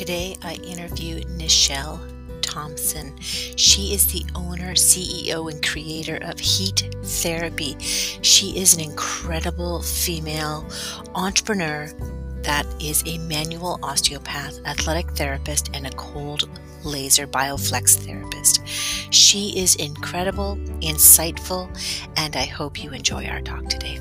Today I interview Nichelle Thompson. She is the owner, CEO, and creator of Heat Therapy. She is an incredible female entrepreneur that is a manual osteopath, athletic therapist, and a cold laser bioflex therapist. She is incredible, insightful, and I hope you enjoy our talk today.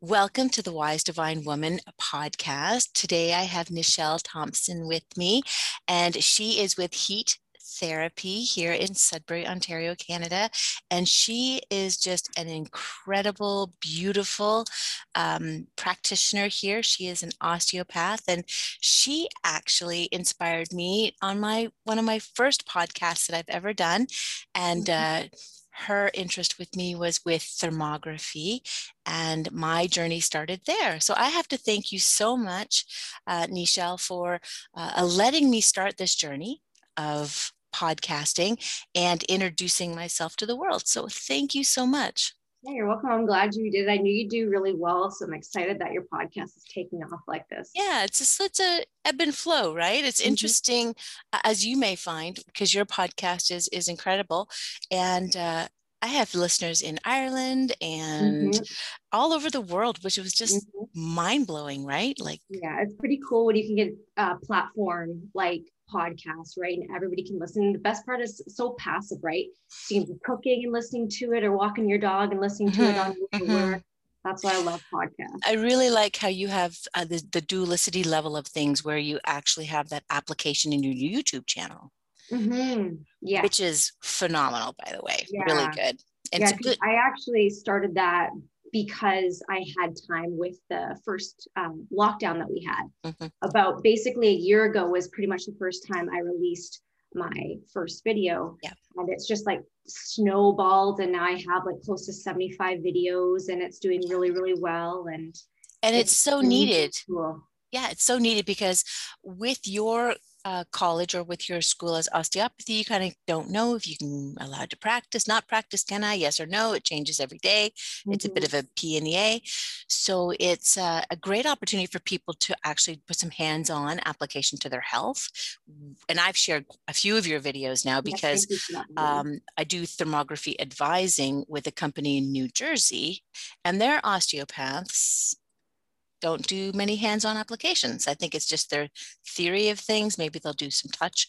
Welcome to the Wise Divine Woman podcast. Today I have Nichelle Thompson with me, and she is with Heat Therapy here in Sudbury, Ontario, Canada. And she is just an incredible, beautiful um, practitioner here. She is an osteopath, and she actually inspired me on my one of my first podcasts that I've ever done. And mm-hmm. uh, her interest with me was with thermography, and my journey started there. So I have to thank you so much, uh, Nichelle, for uh, letting me start this journey of podcasting and introducing myself to the world. So thank you so much. Yeah, you're welcome. I'm glad you did. I knew you do really well, so I'm excited that your podcast is taking off like this. Yeah, it's just it's a ebb and flow, right? It's mm-hmm. interesting, as you may find, because your podcast is is incredible, and uh, I have listeners in Ireland and mm-hmm. all over the world, which was just mm-hmm. mind blowing, right? Like, yeah, it's pretty cool when you can get a platform like podcast, right? And everybody can listen. The best part is so passive, right? So you can be cooking and listening to it or walking your dog and listening to mm-hmm. it on your mm-hmm. work. That's why I love podcasts. I really like how you have uh, the, the dualicity level of things where you actually have that application in your YouTube channel. Mm-hmm. Yeah. Which is phenomenal, by the way. Yeah. Really good. And yeah, good- I actually started that because I had time with the first um, lockdown that we had. Mm-hmm. About basically a year ago was pretty much the first time I released my first video. Yeah. And it's just like snowballed. And now I have like close to 75 videos and it's doing really, really well. And and it's, it's so needed. Cool. Yeah, it's so needed because with your uh, college or with your school as osteopathy, you kind of don't know if you can allowed to practice, not practice, can I? Yes or no. It changes every day. Mm-hmm. It's a bit mm-hmm. of a P and A. So it's uh, a great opportunity for people to actually put some hands-on application to their health. And I've shared a few of your videos now because yes, um, I do thermography advising with a company in New Jersey, and their osteopaths don't do many hands-on applications. I think it's just their theory of things. Maybe they'll do some touch.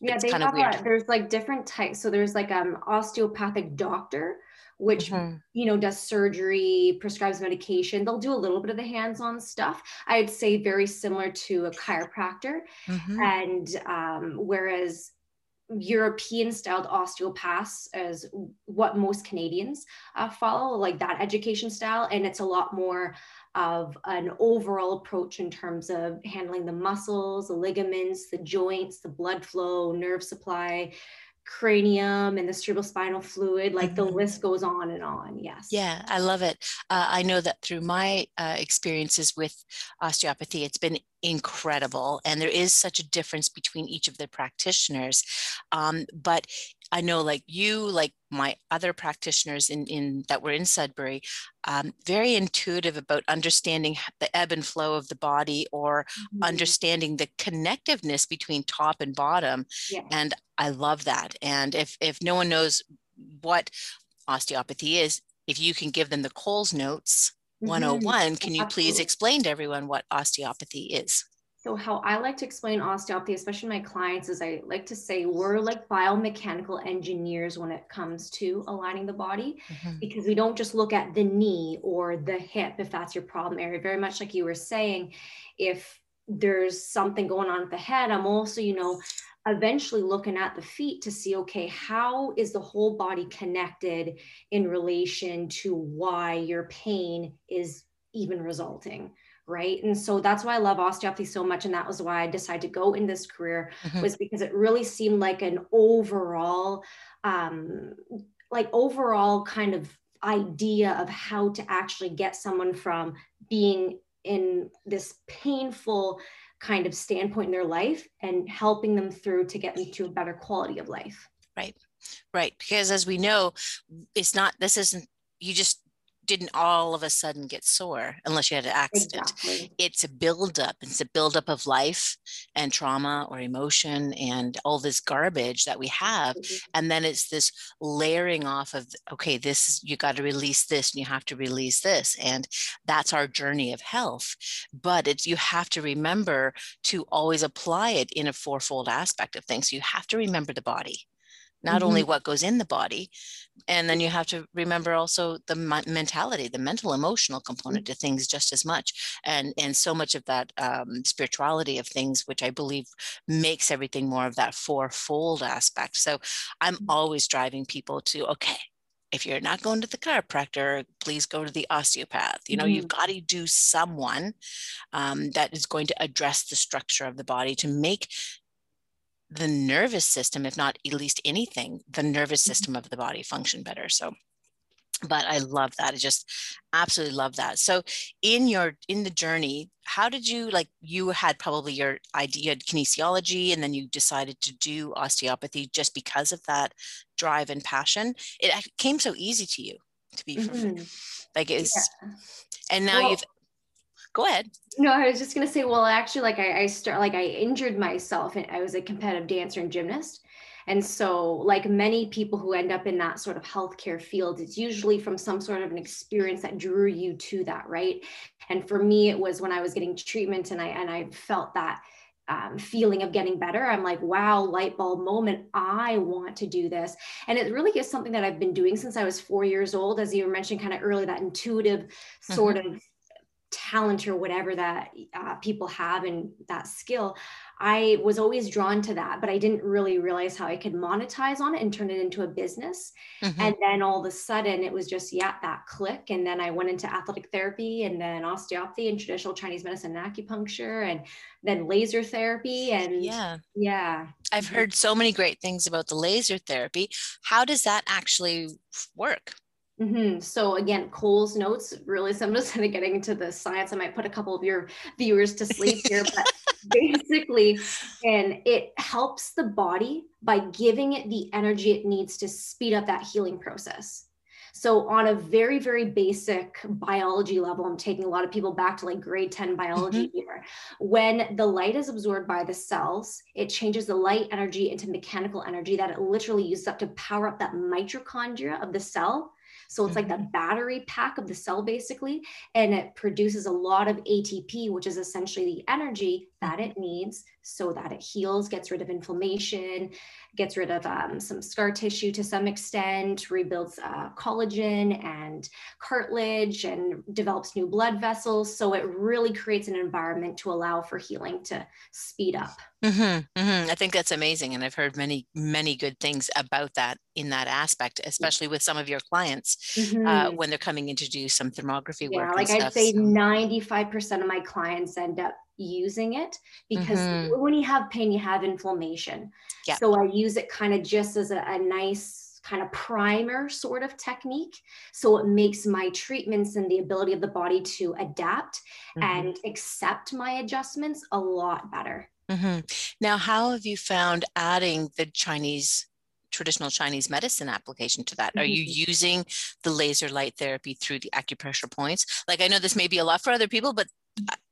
Yeah, it's they have a, there's like different types. So there's like um osteopathic doctor, which mm-hmm. you know does surgery, prescribes medication. They'll do a little bit of the hands-on stuff. I'd say very similar to a chiropractor. Mm-hmm. And um, whereas European styled osteopaths as what most Canadians uh, follow, like that education style. And it's a lot more of an overall approach in terms of handling the muscles, the ligaments, the joints, the blood flow, nerve supply, cranium and the cerebral spinal fluid like the mm-hmm. list goes on and on. Yes. Yeah i love it. Uh, i know that through my uh, experiences with osteopathy it's been incredible and there is such a difference between each of the practitioners. Um, but I know like you, like my other practitioners in, in that were in Sudbury, um, very intuitive about understanding the ebb and flow of the body or mm-hmm. understanding the connectiveness between top and bottom. Yeah. And I love that. And if if no one knows what osteopathy is, if you can give them the Coles notes mm-hmm. 101, can you please explain to everyone what osteopathy is? So, how I like to explain osteopathy, especially my clients, is I like to say we're like biomechanical engineers when it comes to aligning the body mm-hmm. because we don't just look at the knee or the hip if that's your problem area. Very much like you were saying, if there's something going on with the head, I'm also, you know, eventually looking at the feet to see okay how is the whole body connected in relation to why your pain is even resulting right? And so that's why i love osteopathy so much and that was why i decided to go in this career mm-hmm. was because it really seemed like an overall um like overall kind of idea of how to actually get someone from being in this painful kind of standpoint in their life and helping them through to get them to a better quality of life. Right. Right. Because as we know it's not this isn't you just didn't all of a sudden get sore unless you had an accident. Exactly. It's a buildup. It's a buildup of life and trauma or emotion and all this garbage that we have. Mm-hmm. And then it's this layering off of, okay, this is, you got to release this and you have to release this. And that's our journey of health. But it's, you have to remember to always apply it in a fourfold aspect of things. You have to remember the body not mm-hmm. only what goes in the body and then you have to remember also the mentality the mental emotional component mm-hmm. to things just as much and and so much of that um, spirituality of things which i believe makes everything more of that fourfold aspect so i'm mm-hmm. always driving people to okay if you're not going to the chiropractor, please go to the osteopath. You know, mm-hmm. you've got to do someone um, that is going to address the structure of the body to make the nervous system, if not at least anything, the nervous mm-hmm. system of the body function better. So, but I love that. I just absolutely love that. So, in your in the journey, how did you like? You had probably your idea kinesiology, and then you decided to do osteopathy just because of that drive and passion. It came so easy to you to be mm-hmm. like is, yeah. and now well, you've go ahead. No, I was just gonna say, well, actually, like I, I start like I injured myself and I was a competitive dancer and gymnast. And so, like many people who end up in that sort of healthcare field, it's usually from some sort of an experience that drew you to that, right? And for me, it was when I was getting treatment and I and I felt that um, feeling of getting better. I'm like, wow, light bulb moment. I want to do this. And it really is something that I've been doing since I was four years old, as you mentioned kind of earlier, that intuitive sort mm-hmm. of talent or whatever that uh, people have and that skill i was always drawn to that but i didn't really realize how i could monetize on it and turn it into a business. Mm-hmm. and then all of a sudden it was just yeah that click and then i went into athletic therapy and then osteopathy and traditional chinese medicine and acupuncture and then laser therapy and yeah. yeah. I've heard so many great things about the laser therapy. How does that actually work Mm-hmm. So again, Cole's notes really. So I'm just kind of getting into the science. I might put a couple of your viewers to sleep here, but basically, and it helps the body by giving it the energy it needs to speed up that healing process. So on a very, very basic biology level, I'm taking a lot of people back to like grade 10 biology mm-hmm. here. When the light is absorbed by the cells, it changes the light energy into mechanical energy that it literally uses up to power up that mitochondria of the cell so it's mm-hmm. like the mm-hmm. battery pack of the cell, basically. And it produces a lot of ATP, which is essentially the energy that it needs so that it heals, gets rid of inflammation, gets rid of um, some scar tissue to some extent, rebuilds uh, collagen and cartilage, and develops new blood vessels. So it really creates an environment to allow for healing to speed up. Mm-hmm, mm-hmm. I think that's amazing. And I've heard many, many good things about that in that aspect, especially with some of your clients uh, mm-hmm. uh, when they're coming in to do some thermography yeah, work. Yeah, like I'd say so. 95% of my clients end up using it because mm-hmm. when you have pain, you have inflammation. Yeah. So I use it kind of just as a, a nice kind of primer sort of technique. So it makes my treatments and the ability of the body to adapt mm-hmm. and accept my adjustments a lot better. Mm-hmm. Now, how have you found adding the Chinese traditional Chinese medicine application to that? Are you mm-hmm. using the laser light therapy through the acupressure points? Like I know this may be a lot for other people, but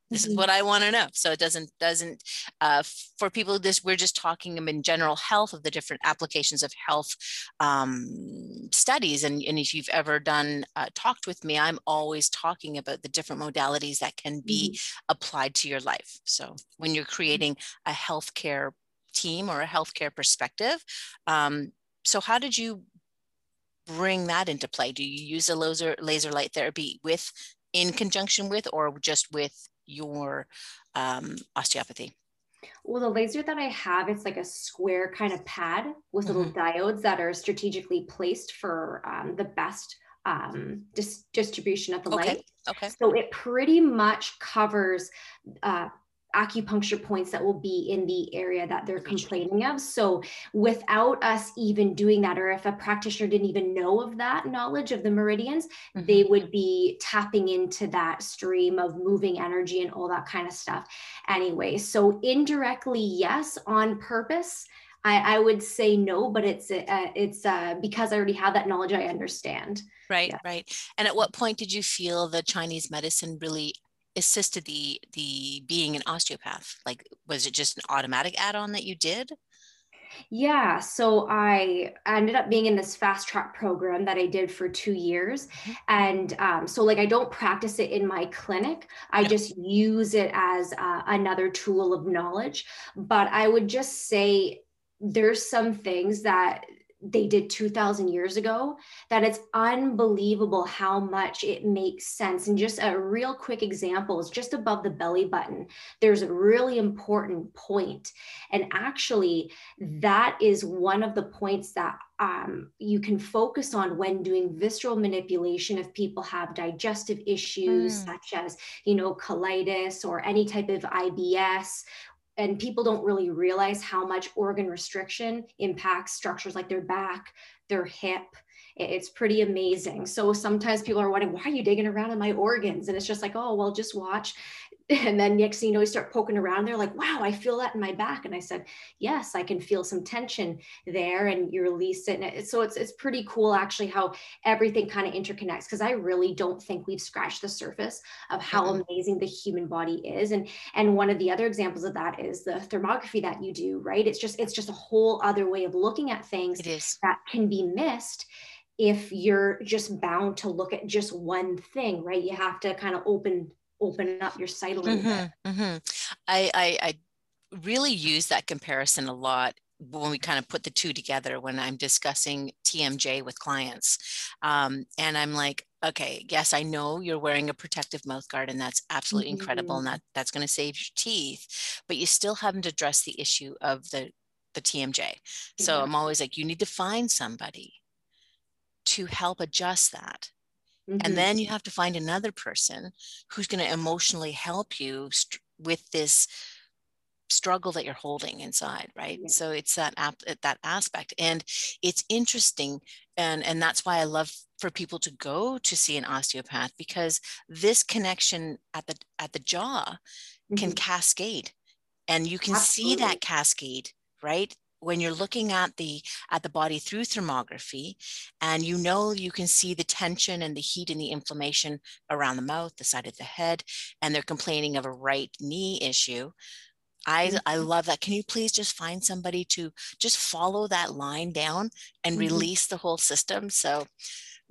this is mm-hmm. what i want to know. So it doesn't doesn't uh, for people this we're just talking in general health of the different applications of health um, studies. And, and if you've ever done uh, talked with me i'm always talking about the different modalities that can be mm-hmm. applied to your life. So when you're creating a healthcare team or a healthcare perspective um, so how did you bring that into play? Do you use a laser laser light therapy with in conjunction with or just with your um, osteopathy? Well, the laser that I have, it's like a square kind of pad with mm-hmm. little diodes that are strategically placed for um, the best um, dis- distribution of the okay. light. Okay. So it pretty much covers uh, acupuncture points that will be in the area that they're complaining of. So, without us even doing that, or if a practitioner didn't even know of that knowledge of the meridians, mm-hmm. they would be tapping into that stream of moving energy and all that kind of stuff. Anyway, so indirectly, yes, on purpose. I, I would say no, but it's uh, it's uh, because I already have that knowledge. I understand. Right, yeah. right. And at what point did you feel the Chinese medicine really assisted the the being an osteopath? Like, was it just an automatic add-on that you did? Yeah, so I ended up being in this fast track program that I did for two years. Mm-hmm. And um, so, like, I don't practice it in my clinic, I just use it as uh, another tool of knowledge. But I would just say there's some things that they did 2000 years ago that it's unbelievable how much it makes sense. And just a real quick example is just above the belly button. There's a really important point. And actually that is one of the points that um, you can focus on when doing visceral manipulation if people have digestive issues mm. such as you know colitis or any type of ibs and people don't really realize how much organ restriction impacts structures like their back, their hip. It's pretty amazing. So sometimes people are wondering, why are you digging around in my organs? And it's just like, oh, well, just watch and then next thing you know, you start poking around. They're like, wow, I feel that in my back. And I said, yes, I can feel some tension there and you release it. And so it's, it's pretty cool actually how everything kind of interconnects. Cause I really don't think we've scratched the surface of how mm-hmm. amazing the human body is. And, and one of the other examples of that is the thermography that you do, right? It's just, it's just a whole other way of looking at things that can be missed if you're just bound to look at just one thing, right? You have to kind of open open up your sight a little mm-hmm, bit. Mm-hmm. I, I, I really use that comparison a lot when we kind of put the two together when I'm discussing TMJ with clients. Um, and I'm like, okay, yes, I know you're wearing a protective mouth guard and that's absolutely mm-hmm. incredible and that, that's going to save your teeth, but you still haven't addressed the issue of the, the TMJ. So. I'm always like, you need to find somebody to help adjust that. Mm-hmm. And then you have to find another person who's going to emotionally help you st- with this struggle that you're holding inside right yeah. so it's that ap- that aspect and it's interesting and and that's why i love for people to go to see an osteopath because this connection at the at the jaw mm-hmm. can cascade and you can Absolutely. see that cascade right when you're looking at the at the body through thermography and you know you can see the tension and the heat and the inflammation around the mouth the side of the head and they're complaining of a right knee issue I, I mm-hmm. love that. Can you please just find somebody to just follow that line down and mm-hmm. release the whole system? So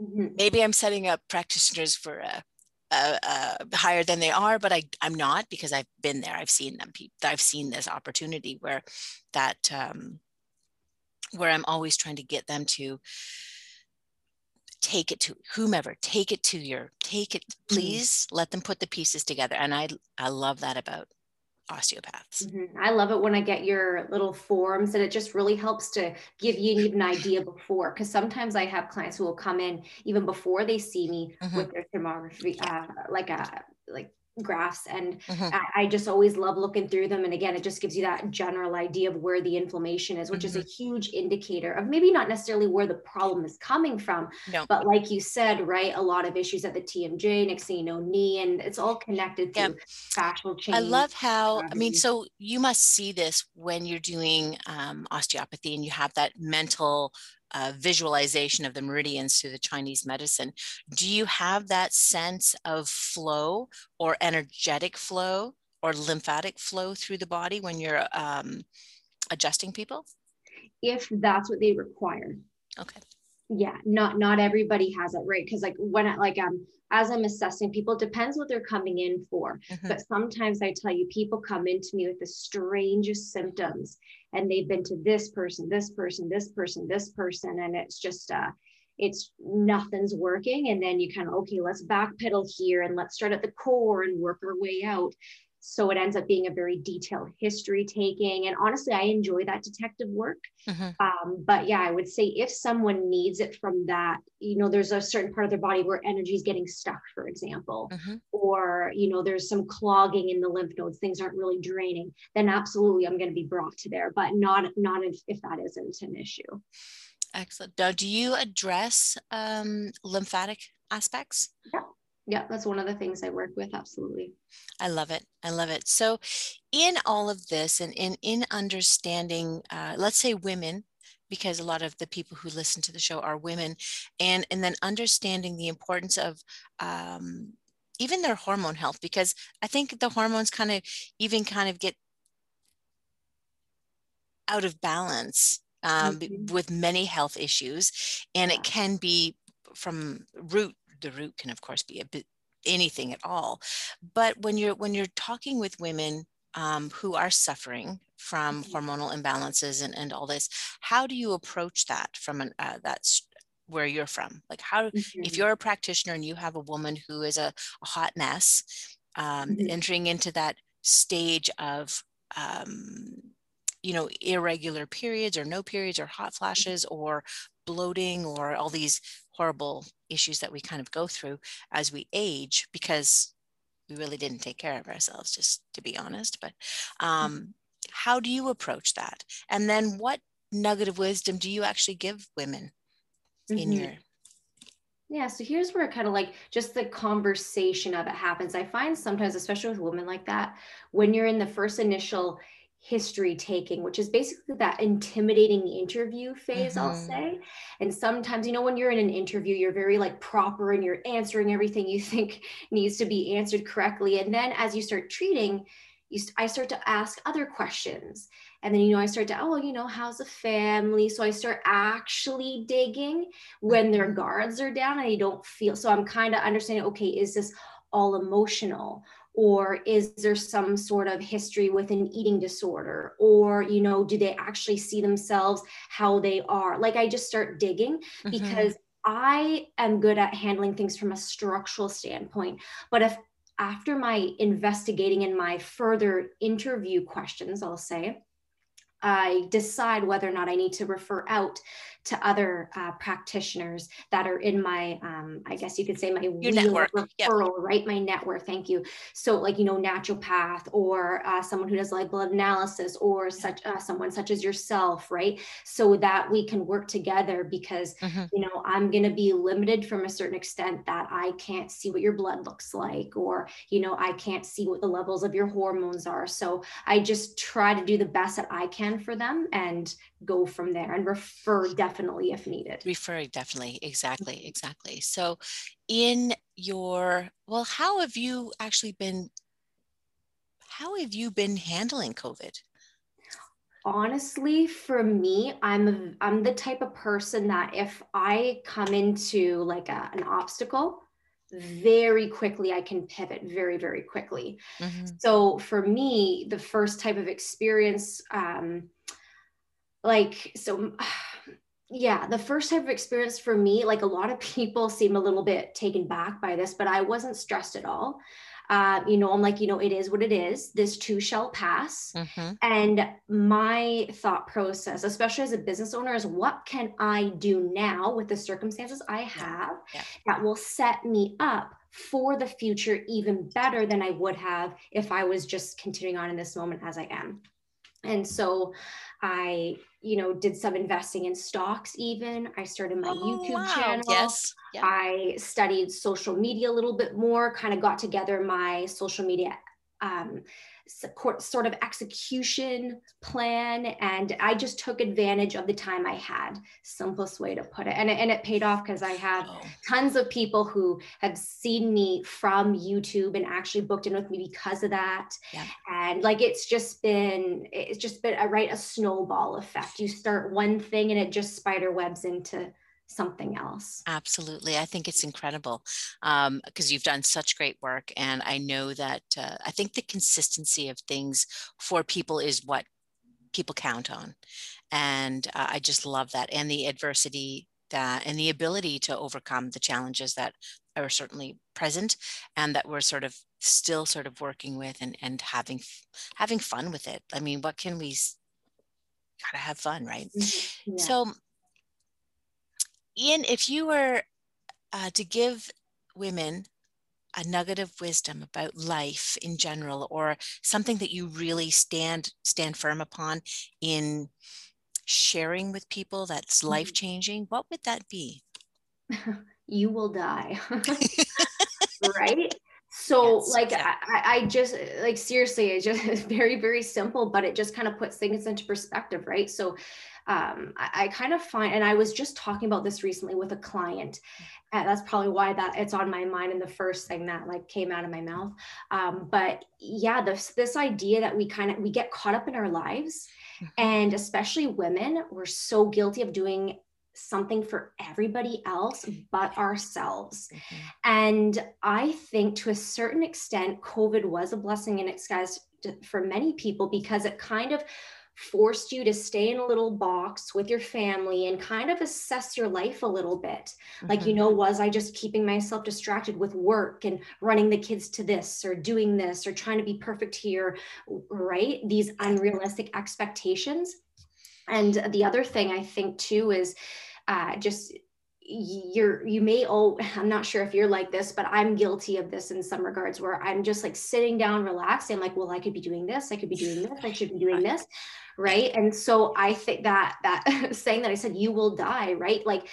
mm-hmm. maybe I'm setting up practitioners for a, uh, uh, higher than they are, but I, I'm not because I've been there. I've seen them. I've seen this opportunity where that, um, where I'm always trying to get them to take it to whomever, take it to your, take it, mm-hmm. please mm-hmm. let them put the pieces together. And I, I love that about osteopaths. Mm-hmm. I love it when I get your little forms and it just really helps to give you an idea before. Because sometimes I have clients who will come in even before they see me mm-hmm. with their thermography, uh, like a like graphs and mm-hmm. I, I, just always love looking through them and again it just gives you that general idea of where the inflammation is which mm-hmm. is a mm-hmm. huge indicator of maybe not necessarily where the problem is coming from no. but like you said right a lot of issues at the tmj next thing you know knee and it's all connected to yep. fascial change i love how i mean so you must see this when you're doing um, osteopathy and you have that mental uh, visualization of the meridians through the Chinese medicine. Do you have that sense of flow or energetic flow or lymphatic flow through the body when you're um, adjusting people? If that's what they require. Okay. Yeah, not not everybody has it right because like when I like um as I'm assessing people, depends what they're coming in for. Mm-hmm. But sometimes I tell you, people come into me with the strangest symptoms, and they've been to this person, this person, this person, this person, and it's just uh, it's nothing's working. And then you kind of okay, let's backpedal here and let's start at the core and work our way out. So it ends up being a very detailed history taking. And honestly, I enjoy that detective work. Mm-hmm. Um, but yeah, I would say if someone needs it from that, you know, there's a certain part of their body where energy is getting stuck, for example, mm-hmm. or, you know, there's some clogging in the lymph nodes, things aren't really draining, then absolutely I'm going to be brought to there, but not, not if, if that isn't an issue. Excellent. Now, do you address um, lymphatic aspects? Yeah. Yeah that's one of the things i work with absolutely i love it i love it so in all of this and in in understanding uh, let's say women because a lot of the people who listen to the show are women and and then understanding the importance of um, even their hormone health because i think the hormones kind of even kind of get out of balance um, mm-hmm. with many health issues and yeah. it can be from root the root can of course be a bit anything at all but when you're when you're talking with women um, who are suffering from mm-hmm. hormonal imbalances and, and all this how do you approach that from an uh, that's where you're from like how mm-hmm. if you're a practitioner and you have a woman who is a, a hot mess um, mm-hmm. entering into that stage of um, you know irregular periods or no periods or hot flashes or bloating or all these horrible issues that we kind of go through as we age because we really didn't take care of ourselves just to be honest but mm-hmm. um, how do you approach that and then what nugget of wisdom do you actually give women mm-hmm. in your yeah, so here's where kind of like just the conversation of it happens. I find sometimes, especially with women like that, when you're in the first initial history taking, which is basically that intimidating interview phase, mm-hmm. I'll say. And sometimes, you know, when you're in an interview, you're very like proper and you're answering everything you think needs to be answered correctly. And then as you start treating, you, I start to ask other questions. And then, you know, I start to, oh, you know, how's the family? So I start actually digging when their mm-hmm. guards are down and you don't feel. So I'm kind of understanding, okay, is this all emotional? Or is there some sort of history with an eating disorder? Or you know do they actually see themselves how they are? Like i just start digging mm-hmm. because i am good at handling things from a structural standpoint. But if after my investigating and my further interview questions i'll say I decide whether or not I need to refer out to other uh, practitioners that are in my, um, I guess you could say my network. referral, yep. right? My network. Thank you. So, like you know, naturopath or uh, someone who does like blood analysis or such uh, someone such as yourself, right? So that we can work together because mm-hmm. you know I'm going to be limited from a certain extent that I can't see what your blood looks like, or you know I can't see what the levels of your hormones are. So I just try to do the best that I can for them and go from there and refer definitely if needed. Referring definitely. Exactly. Exactly. So, in your, well, how have you actually been? How have you been handling COVID? honestly for me i'm a, i'm the type of person that if i come into like a, an obstacle very quickly i can pivot very very quickly mm-hmm. so for me the first type of experience um like so yeah the first type of experience for me like a lot of people seem a little bit taken back by this but i wasn't stressed at all uh, you know i'm like you know it is what it is this too shall pass mm-hmm. and my thought process especially as a business owner is what can i do now with the circumstances i have yeah. that will set me up for the future even better than i would have if i was just continuing on in this moment as i am and so I, you know, did some investing in stocks even. I started my oh, YouTube wow. channel. Yes. Yeah. I studied social media a little bit more, kind of got together my social media um, sort of execution plan and i just took advantage of the time i had simplest way to put it and, and it paid off because i have oh. tons of people who have seen me from youtube and actually booked in with me because of that yeah. and like it's just been it's just been a right a snowball effect you start one thing and it just spider webs into something else. Absolutely. I think it's incredible because um, you've done such great work. And I know that uh, I think the consistency of things for people is what people count on. And uh, I just love that. And the adversity that and the ability to overcome the challenges that are certainly present and that we're sort of still sort of working with and, and having having fun with it. I mean, what can we gotta have fun, right? Mm-hmm. Yeah. So Ian, if you were uh, to give women a nugget of wisdom about life in general, or something that you really stand stand firm upon in sharing with people that's mm-hmm. life changing, what would that be? you will die. right? So yes, like exactly. I, I just like seriously, it's just very, very simple, but it just kind of puts things into perspective, right? So um, I, I, kind of find, and I was just talking about this recently with a client. And that's probably why that it's on my mind and the first thing that like came out of my mouth. Um, but yeah, this this idea that we kind of we get caught up in our lives, mm-hmm. and especially women, we're so guilty of doing something for everybody else but ourselves. Mm-hmm. And I think to a certain extent, COVID was a blessing in disguise for many people because it kind of forced you to stay in a little box with your family and kind of assess your life a little bit. Mm-hmm. Like, you mm-hmm. know, was I just keeping myself distracted with work and running the kids to this or doing this or trying to be perfect here, right? These unrealistic expectations. And the other thing I think too is uh, just you're you may oh i'm not sure if you're like this but i'm guilty of this in some regards where i'm just like sitting down relaxed i'm like well i could be doing this i could be doing this i should be doing this right? And so i think that that saying that i said you will die right? Like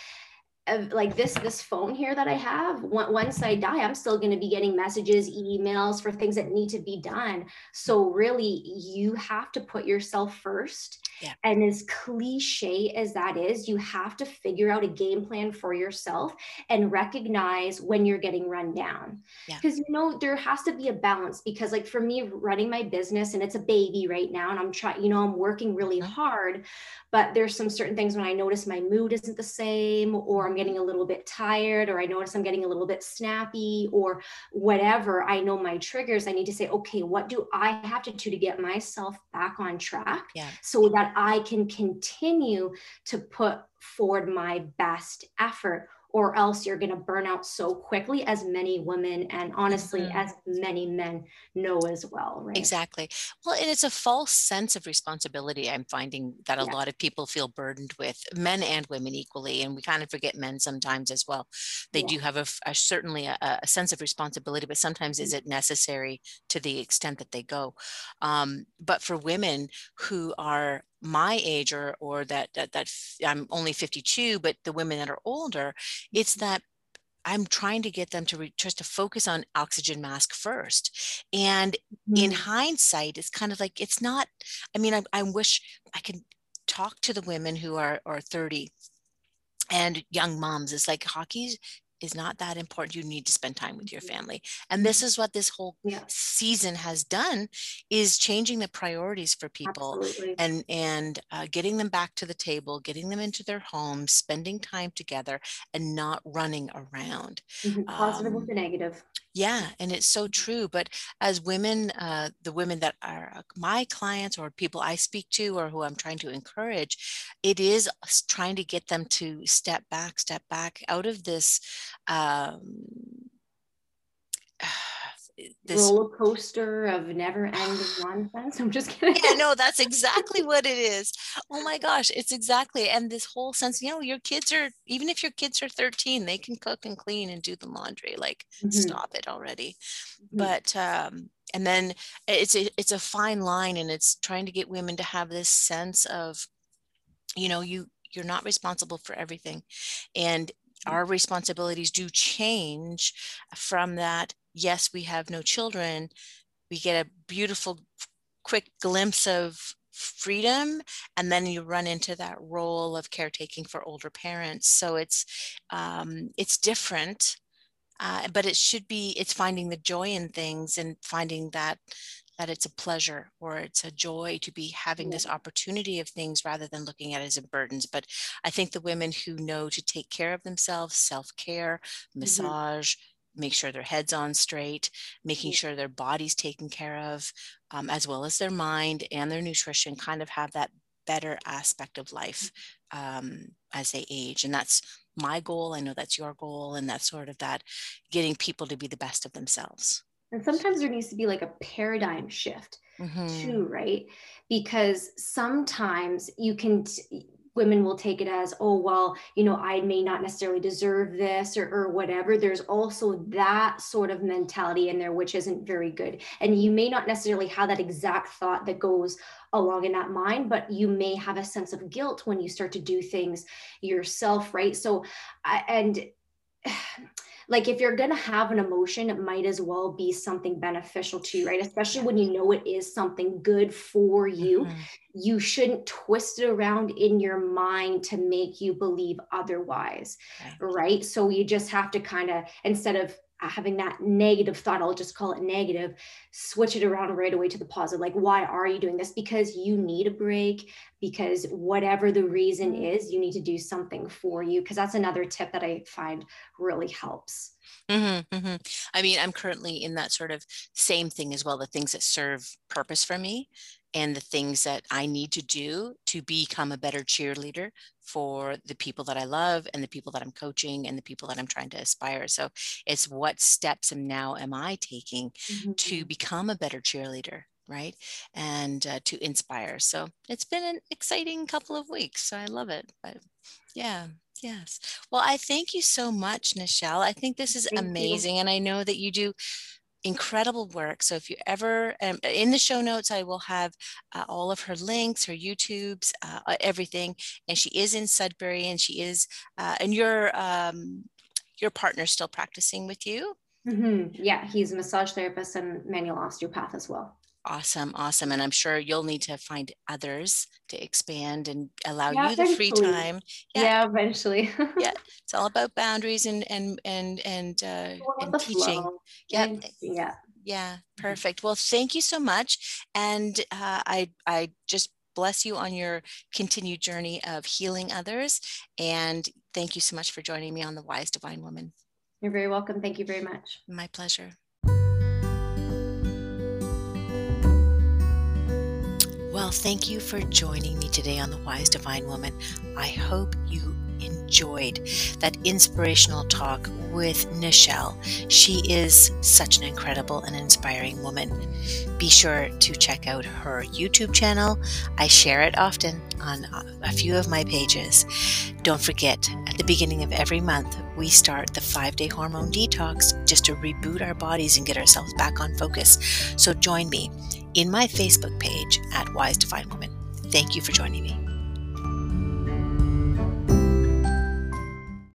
like this this phone here that i have once i die i'm still going to be getting messages emails for things that need to be done so really you have to put yourself first yeah. and as cliche as that is you have to figure out a game plan for yourself and recognize when you're getting run down because yeah. you know there has to be a balance because like for me running my business and it's a baby right now and i'm trying you know i'm working really mm-hmm. hard but there's some certain things when i notice my mood isn't the same or i'm I'm getting a little bit tired or I notice I'm getting a little bit snappy or whatever, I know my triggers. I need to say, okay, what do I have to do to get myself back on track yeah. so that I can continue to put forward my best effort or else you're going to burn out so quickly as many women and honestly mm-hmm. as many men know as well right exactly well and it's a false sense of responsibility i'm finding that a yeah. lot of people feel burdened with men and women equally and we kind of forget men sometimes as well they yeah. do have a, a certainly a, a, sense of responsibility but sometimes mm-hmm. is it necessary to the extent that they go um, but for women who are my age or or that that that I'm only 52 but the women that are older it's mm-hmm. that I'm trying to get them to re- just to focus on oxygen mask first. And mm-hmm. in hindsight, it's kind of like it's not. I mean, I, I wish I could talk to the women who are are 30 and young moms. It's like hockey is not that important you need to spend time with your mm-hmm. family and this is what this whole yeah. season has done is changing the priorities for people Absolutely. and and uh, getting them back to the table getting them into their homes spending time together and not running around mm-hmm. positive um, with the negative yeah, and it's so true. But as women, uh, the women that are uh, my clients or people I speak to or who I'm trying to encourage, it is trying to get them to step back, step back out of this. Um, this roller coaster of never ending nonsense. I'm just kidding. Yeah, no, that's exactly what it is. Oh my gosh, it's exactly. And this whole sense, you know, your kids are, even if your kids are 13, they can cook and clean and do the laundry. Like, mm-hmm. stop it already. Mm-hmm. But, um, and then it's a, it's a fine line and it's trying to get women to have this sense of, you know, you, you're not responsible for everything. And our responsibilities do change from that yes, we have no children, we get a beautiful, quick glimpse of freedom and then you run into that role of caretaking for older parents. So it's um, it's different uh, but it should be it's finding the joy in things and finding that that it's a pleasure or it's a joy to be having this opportunity of things rather than looking at it as a burdens but i think the women who know to take care of themselves self-care mm-hmm. massage mm-hmm make sure their head's on straight, making sure their body's taken care of, um, as well as their mind and their nutrition, kind of have that better aspect of life um, as they age. And that's my goal. I know that's your goal. And that's sort of that getting people to be the best of themselves. And sometimes there needs to be like a paradigm shift mm-hmm. too, right? Because sometimes you can, t- women will take it as oh well you know i may not necessarily deserve this or, or whatever. There's also that sort of mentality in there which isn't very good. And you may not necessarily have that exact thought that goes along in that mind but you may have a sense of guilt when you start to do things yourself right? So and like if you're going to have an emotion it might as well be something beneficial to you right especially when you know it is something good for you mm-hmm. you shouldn't twist it around in your mind to make you believe otherwise right, right? so you just have to kind of instead of having that negative thought, I'll just call it negative, switch it around right away to the positive. Like, why are you doing this? Because you need a break, because whatever the reason mm-hmm. is, you need to do something for you. Because that's another tip that I find really helps. Mm-hmm, mm-hmm. I mean, I'm currently in that sort of same thing as well the things that serve purpose for me and the things that I need to do to become a better cheerleader for the people that I love and the people that I'm coaching and the people that I'm trying to aspire. So it's what steps am now am I taking mm-hmm. to become a better cheerleader, right? And uh, to inspire. So it's been an exciting couple of weeks. So I love it. But yeah. Yes. Well, I thank you so much, Nichelle. I think this is thank amazing. You. And I know that you do incredible work. So if you ever, um, in the show notes, I will have uh, all of her links, her YouTubes, uh, uh, everything. And she is in Sudbury and she is, uh, and your, um, your partner still practicing with you? Mm-hmm. Yeah, he's a massage therapist and manual osteopath as well. Awesome, awesome. And I'm sure you'll need to find others to expand and allow yeah, you the free time. Yeah, yeah eventually. yeah, it's all about boundaries and and and and uh, and teaching. Yeah, yeah, yeah. Mm-hmm. Perfect. Well, thank you so much, and uh, I I just bless you on your continued journey of healing others. And thank you so much for joining me on the Wise Divine Woman. You're very welcome. Thank you very much. My pleasure. Well, thank you for joining me today on The Wise Divine Woman. I hope you enjoyed that inspirational talk with Nichelle. She is such an incredible and inspiring woman. Be sure to check out her YouTube channel. I share it often on a few of my pages. Don't forget, at the beginning of every month, we start the five day hormone detox just to reboot our bodies and get ourselves back on focus. So join me in my Facebook page at Wise Divine Woman. Thank you for joining me.